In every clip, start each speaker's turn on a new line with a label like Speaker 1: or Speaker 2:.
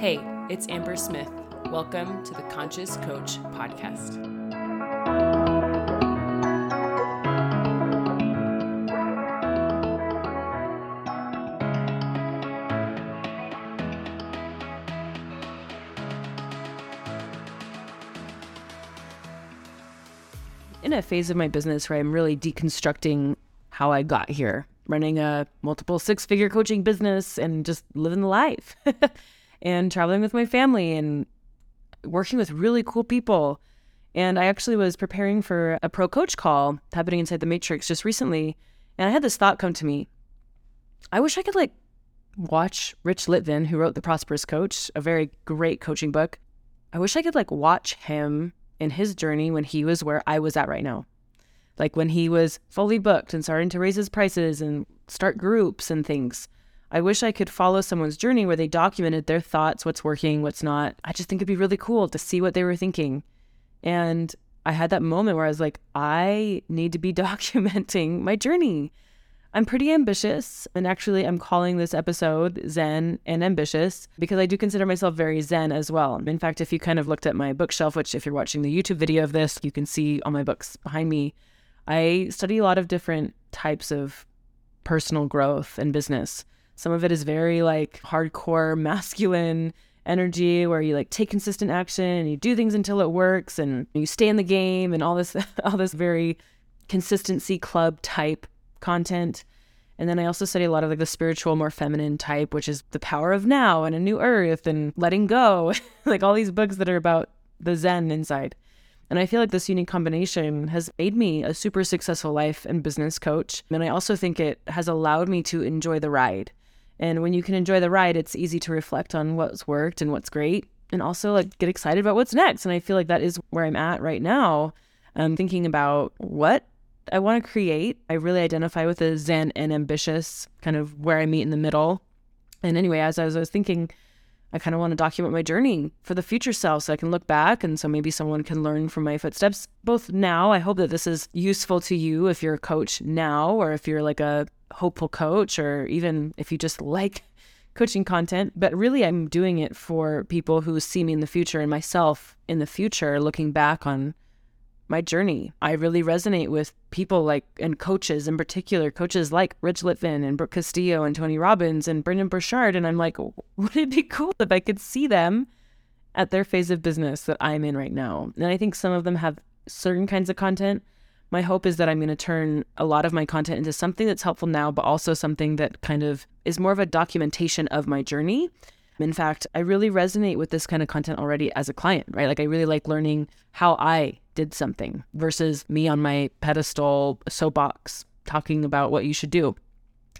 Speaker 1: Hey, it's Amber Smith. Welcome to the Conscious Coach Podcast. In a phase of my business where I'm really deconstructing how I got here, running a multiple six figure coaching business and just living the life. and traveling with my family and working with really cool people. And I actually was preparing for a pro coach call happening inside the Matrix just recently. And I had this thought come to me. I wish I could like watch Rich Litvin, who wrote The Prosperous Coach, a very great coaching book. I wish I could like watch him in his journey when he was where I was at right now. Like when he was fully booked and starting to raise his prices and start groups and things. I wish I could follow someone's journey where they documented their thoughts, what's working, what's not. I just think it'd be really cool to see what they were thinking. And I had that moment where I was like, I need to be documenting my journey. I'm pretty ambitious. And actually, I'm calling this episode Zen and Ambitious because I do consider myself very Zen as well. In fact, if you kind of looked at my bookshelf, which if you're watching the YouTube video of this, you can see all my books behind me, I study a lot of different types of personal growth and business. Some of it is very like hardcore masculine energy where you like take consistent action and you do things until it works and you stay in the game and all this all this very consistency club type content. And then I also study a lot of like the spiritual, more feminine type, which is the power of now and a new earth and letting go, like all these books that are about the Zen inside. And I feel like this unique combination has made me a super successful life and business coach. And I also think it has allowed me to enjoy the ride. And when you can enjoy the ride, it's easy to reflect on what's worked and what's great and also like get excited about what's next. And I feel like that is where I'm at right now. I'm thinking about what I want to create. I really identify with the Zen and ambitious, kind of where I meet in the middle. And anyway, as I was, I was thinking, I kind of want to document my journey for the future self so I can look back and so maybe someone can learn from my footsteps both now. I hope that this is useful to you if you're a coach now or if you're like a hopeful coach or even if you just like coaching content, but really I'm doing it for people who see me in the future and myself in the future looking back on my journey. I really resonate with people like and coaches in particular, coaches like Rich Litvin and Brooke Castillo and Tony Robbins and Brendon Burchard. And I'm like, would it be cool if I could see them at their phase of business that I'm in right now? And I think some of them have certain kinds of content my hope is that I'm going to turn a lot of my content into something that's helpful now, but also something that kind of is more of a documentation of my journey. In fact, I really resonate with this kind of content already as a client, right? Like, I really like learning how I did something versus me on my pedestal soapbox talking about what you should do.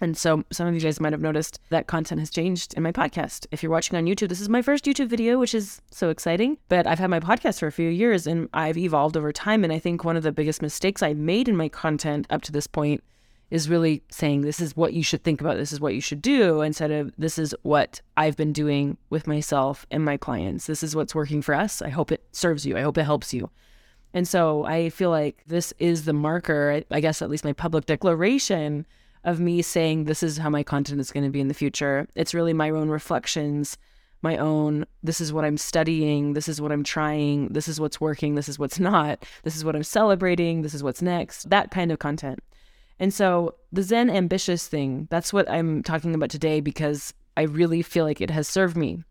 Speaker 1: And so some of you guys might have noticed that content has changed in my podcast. If you're watching on YouTube, this is my first YouTube video, which is so exciting. But I've had my podcast for a few years and I've evolved over time. And I think one of the biggest mistakes I made in my content up to this point is really saying this is what you should think about, this is what you should do, instead of this is what I've been doing with myself and my clients. This is what's working for us. I hope it serves you. I hope it helps you. And so I feel like this is the marker, I guess at least my public declaration of me saying this is how my content is going to be in the future. It's really my own reflections, my own this is what I'm studying, this is what I'm trying, this is what's working, this is what's not, this is what I'm celebrating, this is what's next, that kind of content. And so the Zen ambitious thing, that's what I'm talking about today because I really feel like it has served me.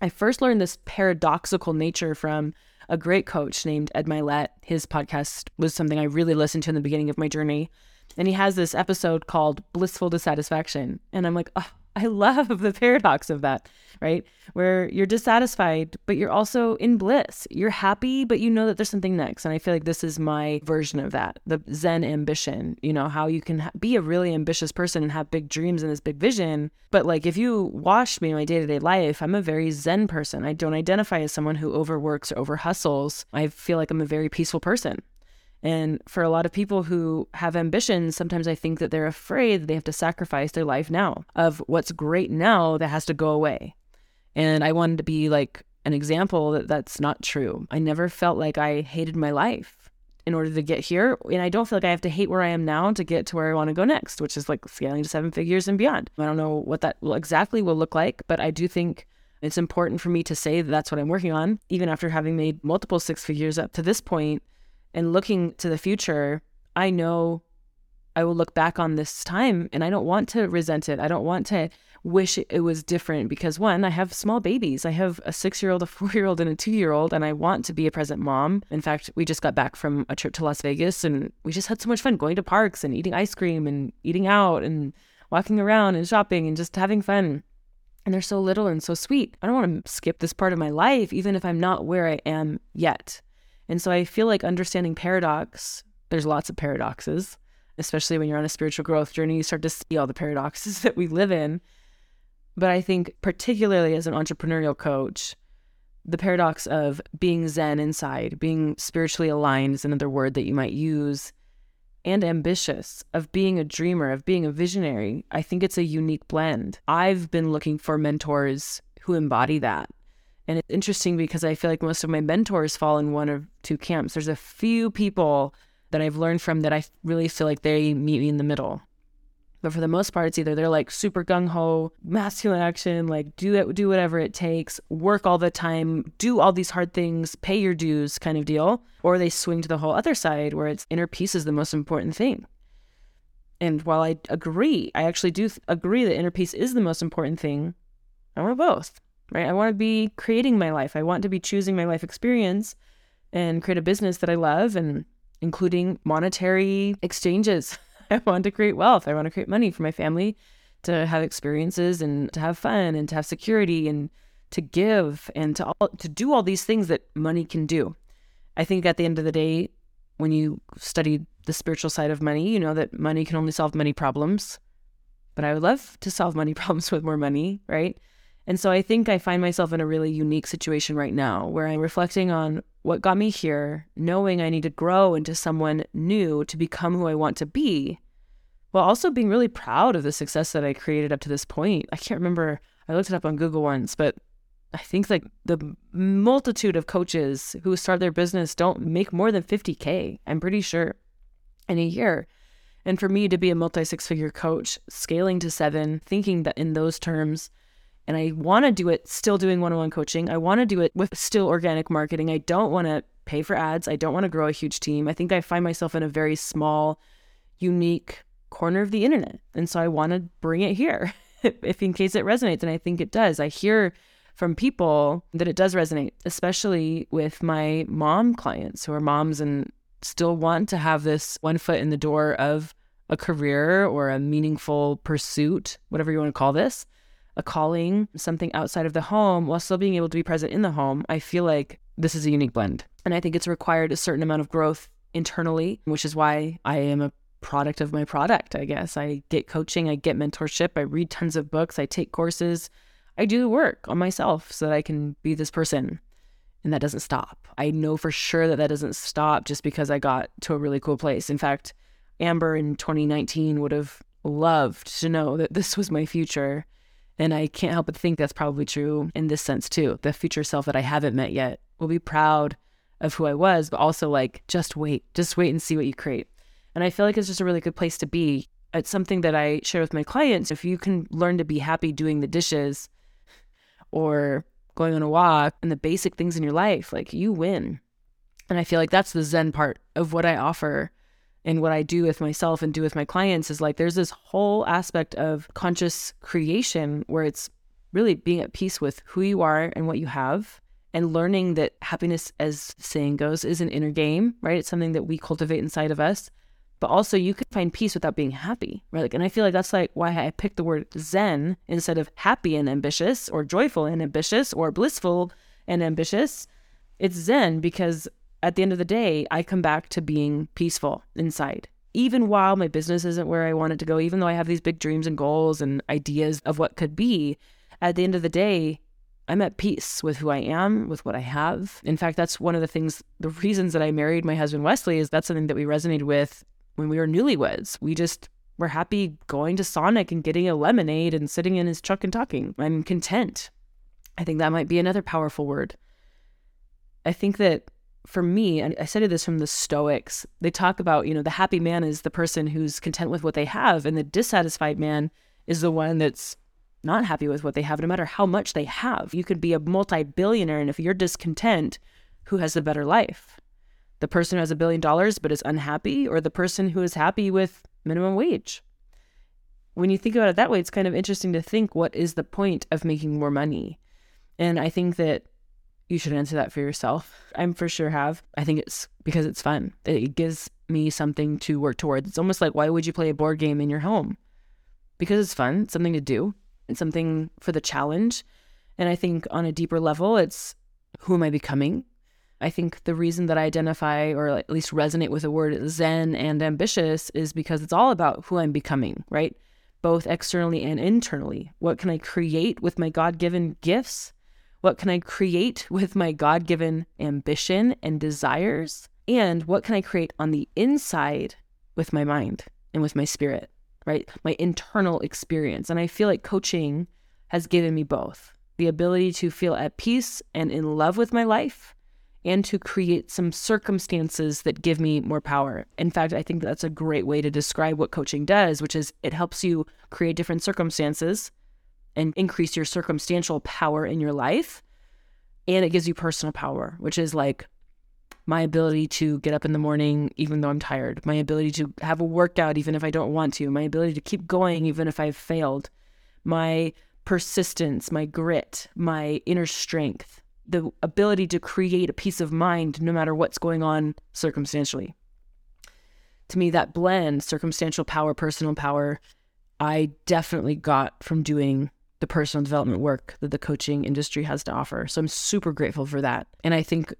Speaker 1: I first learned this paradoxical nature from a great coach named Ed Mylett. His podcast was something I really listened to in the beginning of my journey. And he has this episode called Blissful Dissatisfaction. And I'm like, oh, I love the paradox of that, right? Where you're dissatisfied, but you're also in bliss. You're happy, but you know that there's something next. And I feel like this is my version of that the Zen ambition, you know, how you can ha- be a really ambitious person and have big dreams and this big vision. But like if you watch me in my day to day life, I'm a very Zen person. I don't identify as someone who overworks or over hustles. I feel like I'm a very peaceful person. And for a lot of people who have ambitions, sometimes I think that they're afraid that they have to sacrifice their life now of what's great now that has to go away. And I wanted to be like an example that that's not true. I never felt like I hated my life in order to get here. And I don't feel like I have to hate where I am now to get to where I want to go next, which is like scaling to seven figures and beyond. I don't know what that will exactly will look like, but I do think It's important for me to say that that's what I'm working on, even after having made multiple six figures up to this point and looking to the future. I know I will look back on this time and I don't want to resent it. I don't want to wish it was different because one, I have small babies. I have a six year old, a four year old, and a two year old, and I want to be a present mom. In fact, we just got back from a trip to Las Vegas and we just had so much fun going to parks and eating ice cream and eating out and walking around and shopping and just having fun. And they're so little and so sweet. I don't want to skip this part of my life, even if I'm not where I am yet. And so I feel like understanding paradox, there's lots of paradoxes, especially when you're on a spiritual growth journey, you start to see all the paradoxes that we live in. But I think, particularly as an entrepreneurial coach, the paradox of being Zen inside, being spiritually aligned is another word that you might use, and ambitious, of being a dreamer, of being a visionary. I think it's a unique blend. I've been looking for mentors who embody that. And it's interesting because I feel like most of my mentors fall in one of two camps. There's a few people that I've learned from that I really feel like they meet me in the middle. But for the most part, it's either they're like super gung ho, masculine action, like do it, do whatever it takes, work all the time, do all these hard things, pay your dues kind of deal, or they swing to the whole other side where it's inner peace is the most important thing. And while I agree, I actually do agree that inner peace is the most important thing. I want both, right? I want to be creating my life. I want to be choosing my life experience and create a business that I love and including monetary exchanges. I want to create wealth. I want to create money for my family to have experiences and to have fun and to have security and to give and to all, to do all these things that money can do. I think at the end of the day, when you study the spiritual side of money, you know that money can only solve money problems. But I would love to solve money problems with more money, right? And so I think I find myself in a really unique situation right now where I'm reflecting on what got me here, knowing I need to grow into someone new to become who I want to be, while also being really proud of the success that I created up to this point. I can't remember, I looked it up on Google once, but I think like the multitude of coaches who start their business don't make more than 50K, I'm pretty sure, in a year. And for me to be a multi six figure coach, scaling to seven, thinking that in those terms, and I want to do it still doing one on one coaching. I want to do it with still organic marketing. I don't want to pay for ads. I don't want to grow a huge team. I think I find myself in a very small, unique corner of the internet. And so I want to bring it here if in case it resonates. And I think it does. I hear from people that it does resonate, especially with my mom clients who are moms and still want to have this one foot in the door of a career or a meaningful pursuit, whatever you want to call this a calling, something outside of the home while still being able to be present in the home, I feel like this is a unique blend. And I think it's required a certain amount of growth internally, which is why I am a product of my product, I guess. I get coaching, I get mentorship, I read tons of books, I take courses, I do the work on myself so that I can be this person. And that doesn't stop. I know for sure that that doesn't stop just because I got to a really cool place. In fact, Amber in 2019 would have loved to know that this was my future and I can't help but think that's probably true in this sense too. The future self that I haven't met yet will be proud of who I was, but also like, just wait, just wait and see what you create. And I feel like it's just a really good place to be. It's something that I share with my clients. If you can learn to be happy doing the dishes or going on a walk and the basic things in your life, like you win. And I feel like that's the Zen part of what I offer and what I do with myself and do with my clients is like there's this whole aspect of conscious creation where it's really being at peace with who you are and what you have and learning that happiness as saying goes is an inner game, right? It's something that we cultivate inside of us. But also you can find peace without being happy, right? Like, and I feel like that's like why I picked the word zen instead of happy and ambitious or joyful and ambitious or blissful and ambitious. It's zen because at the end of the day, I come back to being peaceful inside. Even while my business isn't where I want it to go, even though I have these big dreams and goals and ideas of what could be, at the end of the day, I'm at peace with who I am, with what I have. In fact, that's one of the things, the reasons that I married my husband Wesley is that's something that we resonated with when we were newlyweds. We just were happy going to Sonic and getting a lemonade and sitting in his truck and talking. I'm content. I think that might be another powerful word. I think that for me, and I studied this from the Stoics, they talk about, you know, the happy man is the person who's content with what they have, and the dissatisfied man is the one that's not happy with what they have, no matter how much they have. You could be a multi billionaire, and if you're discontent, who has the better life? The person who has a billion dollars but is unhappy, or the person who is happy with minimum wage? When you think about it that way, it's kind of interesting to think what is the point of making more money? And I think that you should answer that for yourself. I'm for sure have. I think it's because it's fun. It gives me something to work towards. It's almost like why would you play a board game in your home? Because it's fun, something to do, it's something for the challenge. And I think on a deeper level, it's who am I becoming? I think the reason that I identify or at least resonate with the word Zen and ambitious is because it's all about who I'm becoming, right? Both externally and internally. What can I create with my God given gifts? What can I create with my God given ambition and desires? And what can I create on the inside with my mind and with my spirit, right? My internal experience. And I feel like coaching has given me both the ability to feel at peace and in love with my life and to create some circumstances that give me more power. In fact, I think that's a great way to describe what coaching does, which is it helps you create different circumstances and increase your circumstantial power in your life. And it gives you personal power, which is like my ability to get up in the morning even though I'm tired, my ability to have a workout even if I don't want to, my ability to keep going even if I've failed, my persistence, my grit, my inner strength, the ability to create a peace of mind no matter what's going on circumstantially. To me, that blend, circumstantial power, personal power, I definitely got from doing the personal development work that the coaching industry has to offer. So I'm super grateful for that. And I think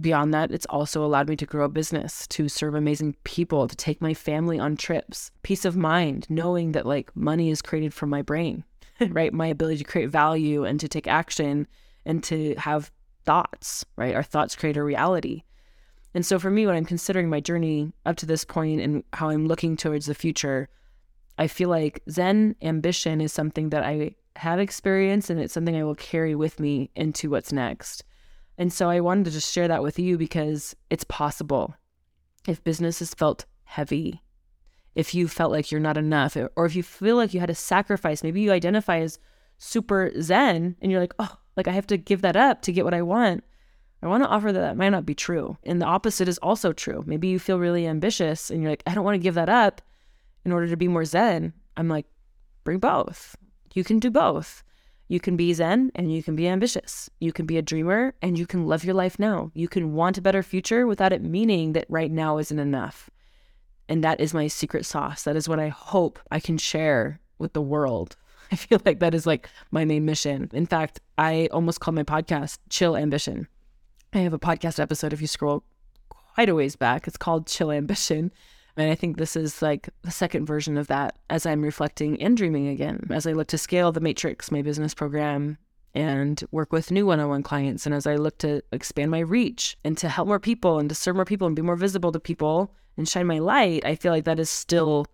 Speaker 1: beyond that, it's also allowed me to grow a business, to serve amazing people, to take my family on trips, peace of mind, knowing that like money is created from my brain, right? My ability to create value and to take action and to have thoughts, right? Our thoughts create a reality. And so for me, when I'm considering my journey up to this point and how I'm looking towards the future, I feel like Zen ambition is something that I have experienced and it's something I will carry with me into what's next. And so I wanted to just share that with you because it's possible. If business has felt heavy, if you felt like you're not enough, or if you feel like you had to sacrifice, maybe you identify as super zen and you're like, oh, like I have to give that up to get what I want. I want to offer that that might not be true. And the opposite is also true. Maybe you feel really ambitious and you're like, I don't want to give that up in order to be more zen. I'm like, bring both. You can do both. You can be zen and you can be ambitious. You can be a dreamer and you can love your life now. You can want a better future without it meaning that right now isn't enough. And that is my secret sauce. That is what I hope I can share with the world. I feel like that is like my main mission. In fact, I almost call my podcast Chill Ambition. I have a podcast episode if you scroll quite a ways back. It's called Chill Ambition. And I think this is like the second version of that as I'm reflecting and dreaming again, as I look to scale the Matrix, my business program, and work with new one on one clients. And as I look to expand my reach and to help more people and to serve more people and be more visible to people and shine my light, I feel like that is still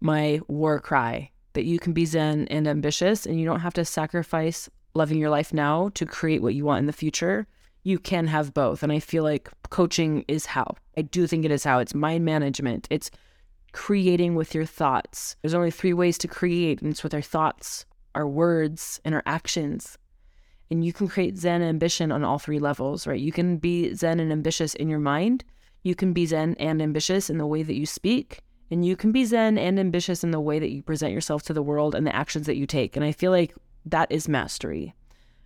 Speaker 1: my war cry that you can be zen and ambitious and you don't have to sacrifice loving your life now to create what you want in the future you can have both. And I feel like coaching is how. I do think it is how. It's mind management, it's creating with your thoughts. There's only three ways to create, and it's with our thoughts, our words, and our actions. And you can create Zen ambition on all three levels, right? You can be Zen and ambitious in your mind. You can be Zen and ambitious in the way that you speak. And you can be Zen and ambitious in the way that you present yourself to the world and the actions that you take. And I feel like that is mastery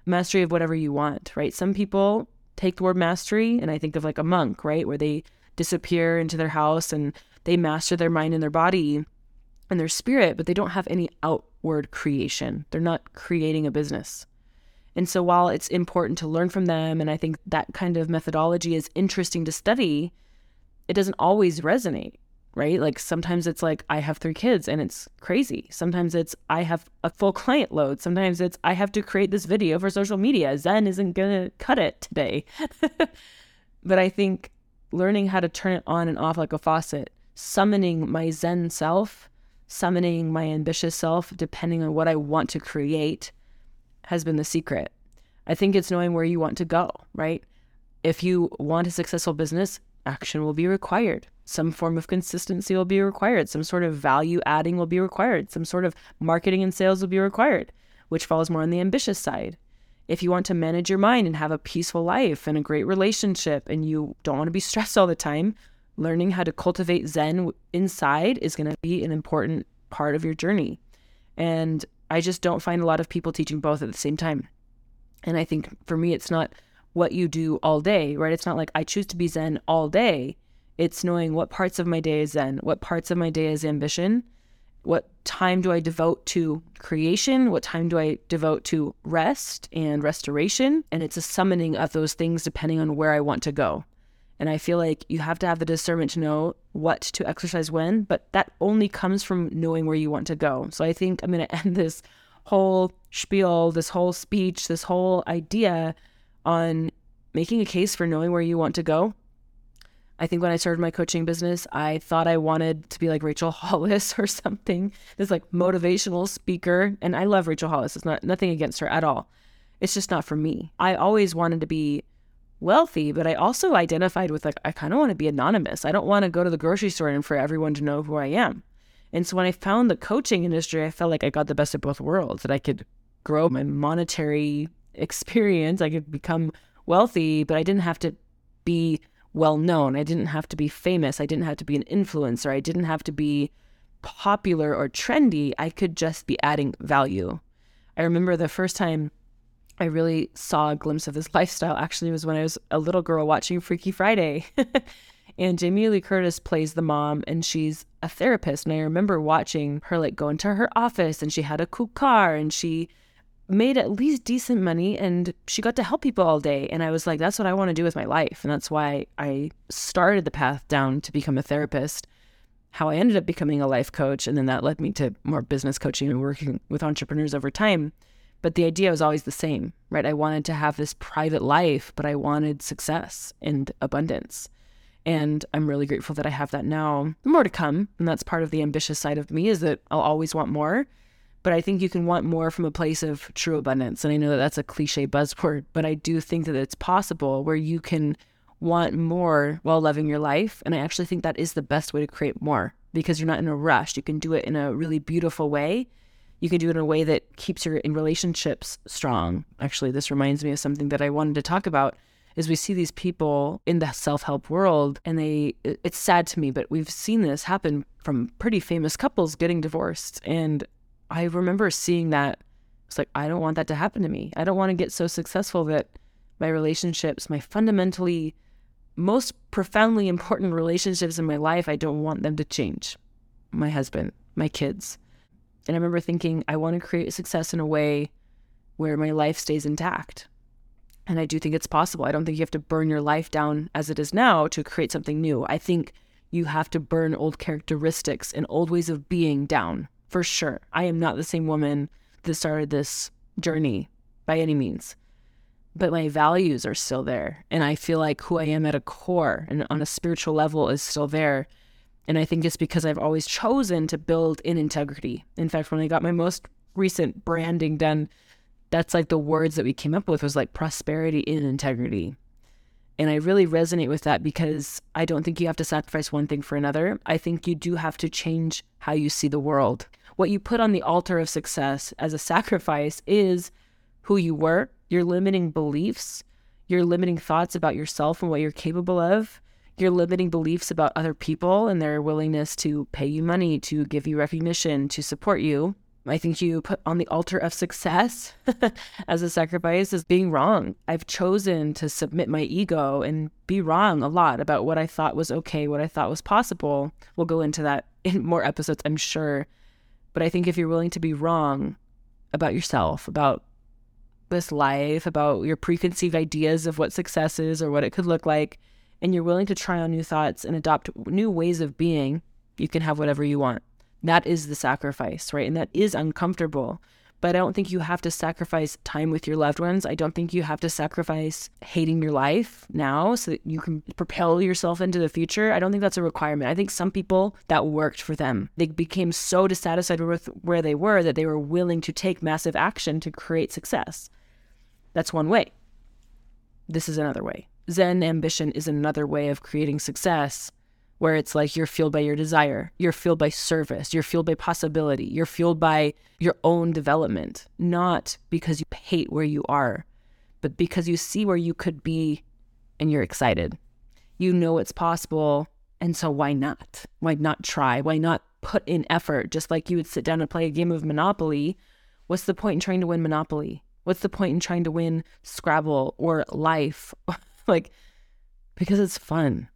Speaker 1: mastery of whatever you want, right? Some people take the word mastery and I think of like a monk, right? Where they disappear into their house and they master their mind and their body and their spirit, but they don't have any outward creation. They're not creating a business. And so while it's important to learn from them, and I think that kind of methodology is interesting to study, it doesn't always resonate right? Like sometimes it's like I have three kids and it's crazy. Sometimes it's I have a full client load. Sometimes it's I have to create this video for social media. Zen isn't going to cut it today. but I think learning how to turn it on and off like a faucet, summoning my Zen self, summoning my ambitious self, depending on what I want to create, has been the secret. I think it's knowing where you want to go, right? If you want a successful business, action will be required. Some form of consistency will be required. Some sort of value adding will be required. Some sort of marketing and sales will be required. which falls more on the ambitious side. If you want to manage your mind and have a peaceful life and a great relationship and you don't want to be stressed all the time, learning how to cultivate Zen inside is going to be an important part of your journey. And I just don't find a lot of people teaching both at the same time. And I think for me, it's not what you do all day, right? It's not like I choose to be Zen all day. It's knowing what parts of my day is Zen, what parts of my day is ambition, what time do I devote to creation? What time do I devote to rest and restoration? And it's a summoning of those things depending on where I want to go. And I feel like you have to have the discernment to know what to exercise when, but that only comes from knowing where you want to go. So I think I'm going to end this whole spiel, this whole speech, this whole idea on making a case for knowing where you want to go I think when I started my coaching business, I thought I wanted to be like Rachel Hollis or something, this like motivational speaker. And I love Rachel Hollis. It's not nothing against her at all. It's just not for me. I always wanted to be wealthy, but I also identified with like, I kind of want to be anonymous. I don't want to go to the grocery store and for everyone to know who I am. And so when I found the coaching industry, I felt like I got the best of both worlds that I could grow my monetary experience. I could become wealthy, but I didn't have to be well known. I didn't have to be famous. I didn't have to be an influencer. I didn't have to be popular or trendy. I could just be adding value. I remember the first time I really saw a glimpse of this lifestyle actually was when I was a little girl watching Freaky Friday. and Jamie Lee Curtis plays the mom and she's a therapist. And I remember watching her like go into her office and she had a cool car and she made at least decent money and she got to help people all day. And I was like, that's what I want to do with my life. And that's why I started the path down to become a therapist. How I ended up becoming a life coach. And then that led me to more business coaching and working with entrepreneurs over time. But the idea was always the same, right? I wanted to have this private life, but I wanted success and abundance. And I'm really grateful that I have that now. More to come. And that's part of the ambitious side of me is that I'll always want more but I think you can want more from a place of true abundance. And I know that that's a cliche buzzword, but I do think that it's possible where you can want more while loving your life. And I actually think that is the best way to create more because you're not in a rush. You can do it in a really beautiful way. You can do it in a way that keeps your relationships strong. Actually, this reminds me of something that I wanted to talk about is we see these people in the self-help world and they it's sad to me but we've seen this happen from pretty famous couples getting divorced and I remember seeing that. It's like, I don't want that to happen to me. I don't want to get so successful that my relationships, my fundamentally most profoundly important relationships in my life, I don't want them to change. My husband, my kids. And I remember thinking, I want to create success in a way where my life stays intact. And I do think it's possible. I don't think you have to burn your life down as it is now to create something new. I think you have to burn old characteristics and old ways of being down for sure. I am not the same woman that started this journey by any means. But my values are still there. And I feel like who I am at a core and on a spiritual level is still there. And I think it's because I've always chosen to build in integrity. In fact, when I got my most recent branding done, that's like the words that we came up with was like prosperity in integrity. And I really resonate with that because I don't think you have to sacrifice one thing for another. I think you do have to change how you see the world what you put on the altar of success as a sacrifice is who you were, your limiting beliefs, your limiting thoughts about yourself and what you're capable of, your limiting beliefs about other people and their willingness to pay you money, to give you recognition, to support you. I think you put on the altar of success as a sacrifice is being wrong. I've chosen to submit my ego and be wrong a lot about what I thought was okay, what I thought was possible. We'll go into that in more episodes, I'm sure. But I think if you're willing to be wrong about yourself, about this life, about your preconceived ideas of what success is or what it could look like, and you're willing to try on new thoughts and adopt new ways of being, you can have whatever you want. That is the sacrifice, right? And that is uncomfortable but I don't think you have to sacrifice time with your loved ones. I don't think you have to sacrifice hating your life now so that you can propel yourself into the future. I don't think that's a requirement. I think some people that worked for them. They became so dissatisfied with where they were that they were willing to take massive action to create success. That's one way. This is another way. Zen ambition is another way of creating success where it's like you're fueled by your desire, you're fueled by service, you're fueled by possibility, you're fueled by your own development, not because you hate where you are, but because you see where you could be and you're excited. You know it's possible. And so why not? Why not try? Why not put in effort? Just like you would sit down and play a game of Monopoly. What's the point in trying to win Monopoly? What's the point in trying to win Scrabble or life? like, because it's fun.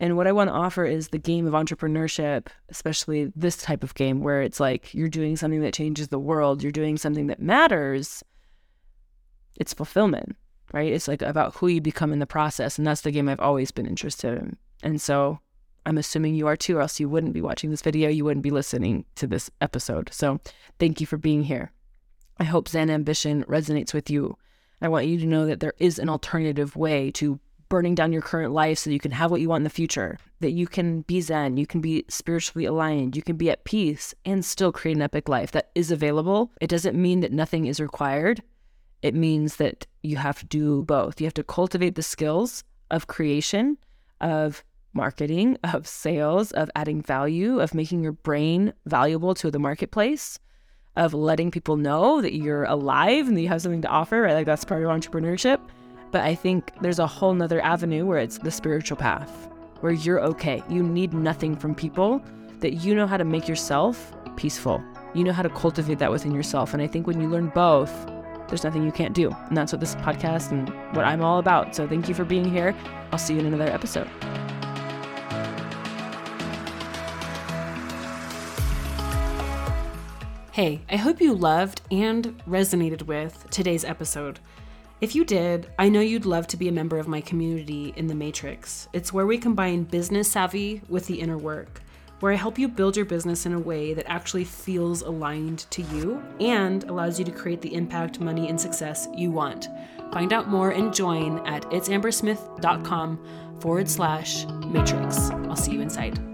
Speaker 1: And what I want to offer is the game of entrepreneurship, especially this type of game where it's like you're doing something that changes the world, you're doing something that matters. It's fulfillment, right? It's like about who you become in the process. And that's the game I've always been interested in. And so I'm assuming you are too, or else you wouldn't be watching this video, you wouldn't be listening to this episode. So thank you for being here. I hope Zen Ambition resonates with you. I want you to know that there is an alternative way to burning down your current life so you can have what you want in the future. That you can be Zen, you can be spiritually aligned, you can be at peace and still create an epic life that is available. It doesn't mean that nothing is required. It means that you have to do both. You have to cultivate the skills of creation, of marketing, of sales, of adding value, of making your brain valuable to the marketplace, of letting people know that you're alive and that you have something to offer, right? Like that's part of entrepreneurship. But I think there's a whole nother avenue where it's the spiritual path, where you're okay. You need nothing from people, that you know how to make yourself peaceful. You know how to cultivate that within yourself. And I think when you learn both, there's nothing you can't do. And that's what this podcast and what I'm all about. So thank you for being here. I'll see you in another episode.
Speaker 2: Hey, I hope you loved and resonated with today's episode. If you did, I know you'd love to be a member of my community in the Matrix. It's where we combine business savvy with the inner work, where I help you build your business in a way that actually feels aligned to you and allows you to create the impact, money, and success you want. Find out more and join at itsambersmith.com forward slash matrix. I'll see you inside.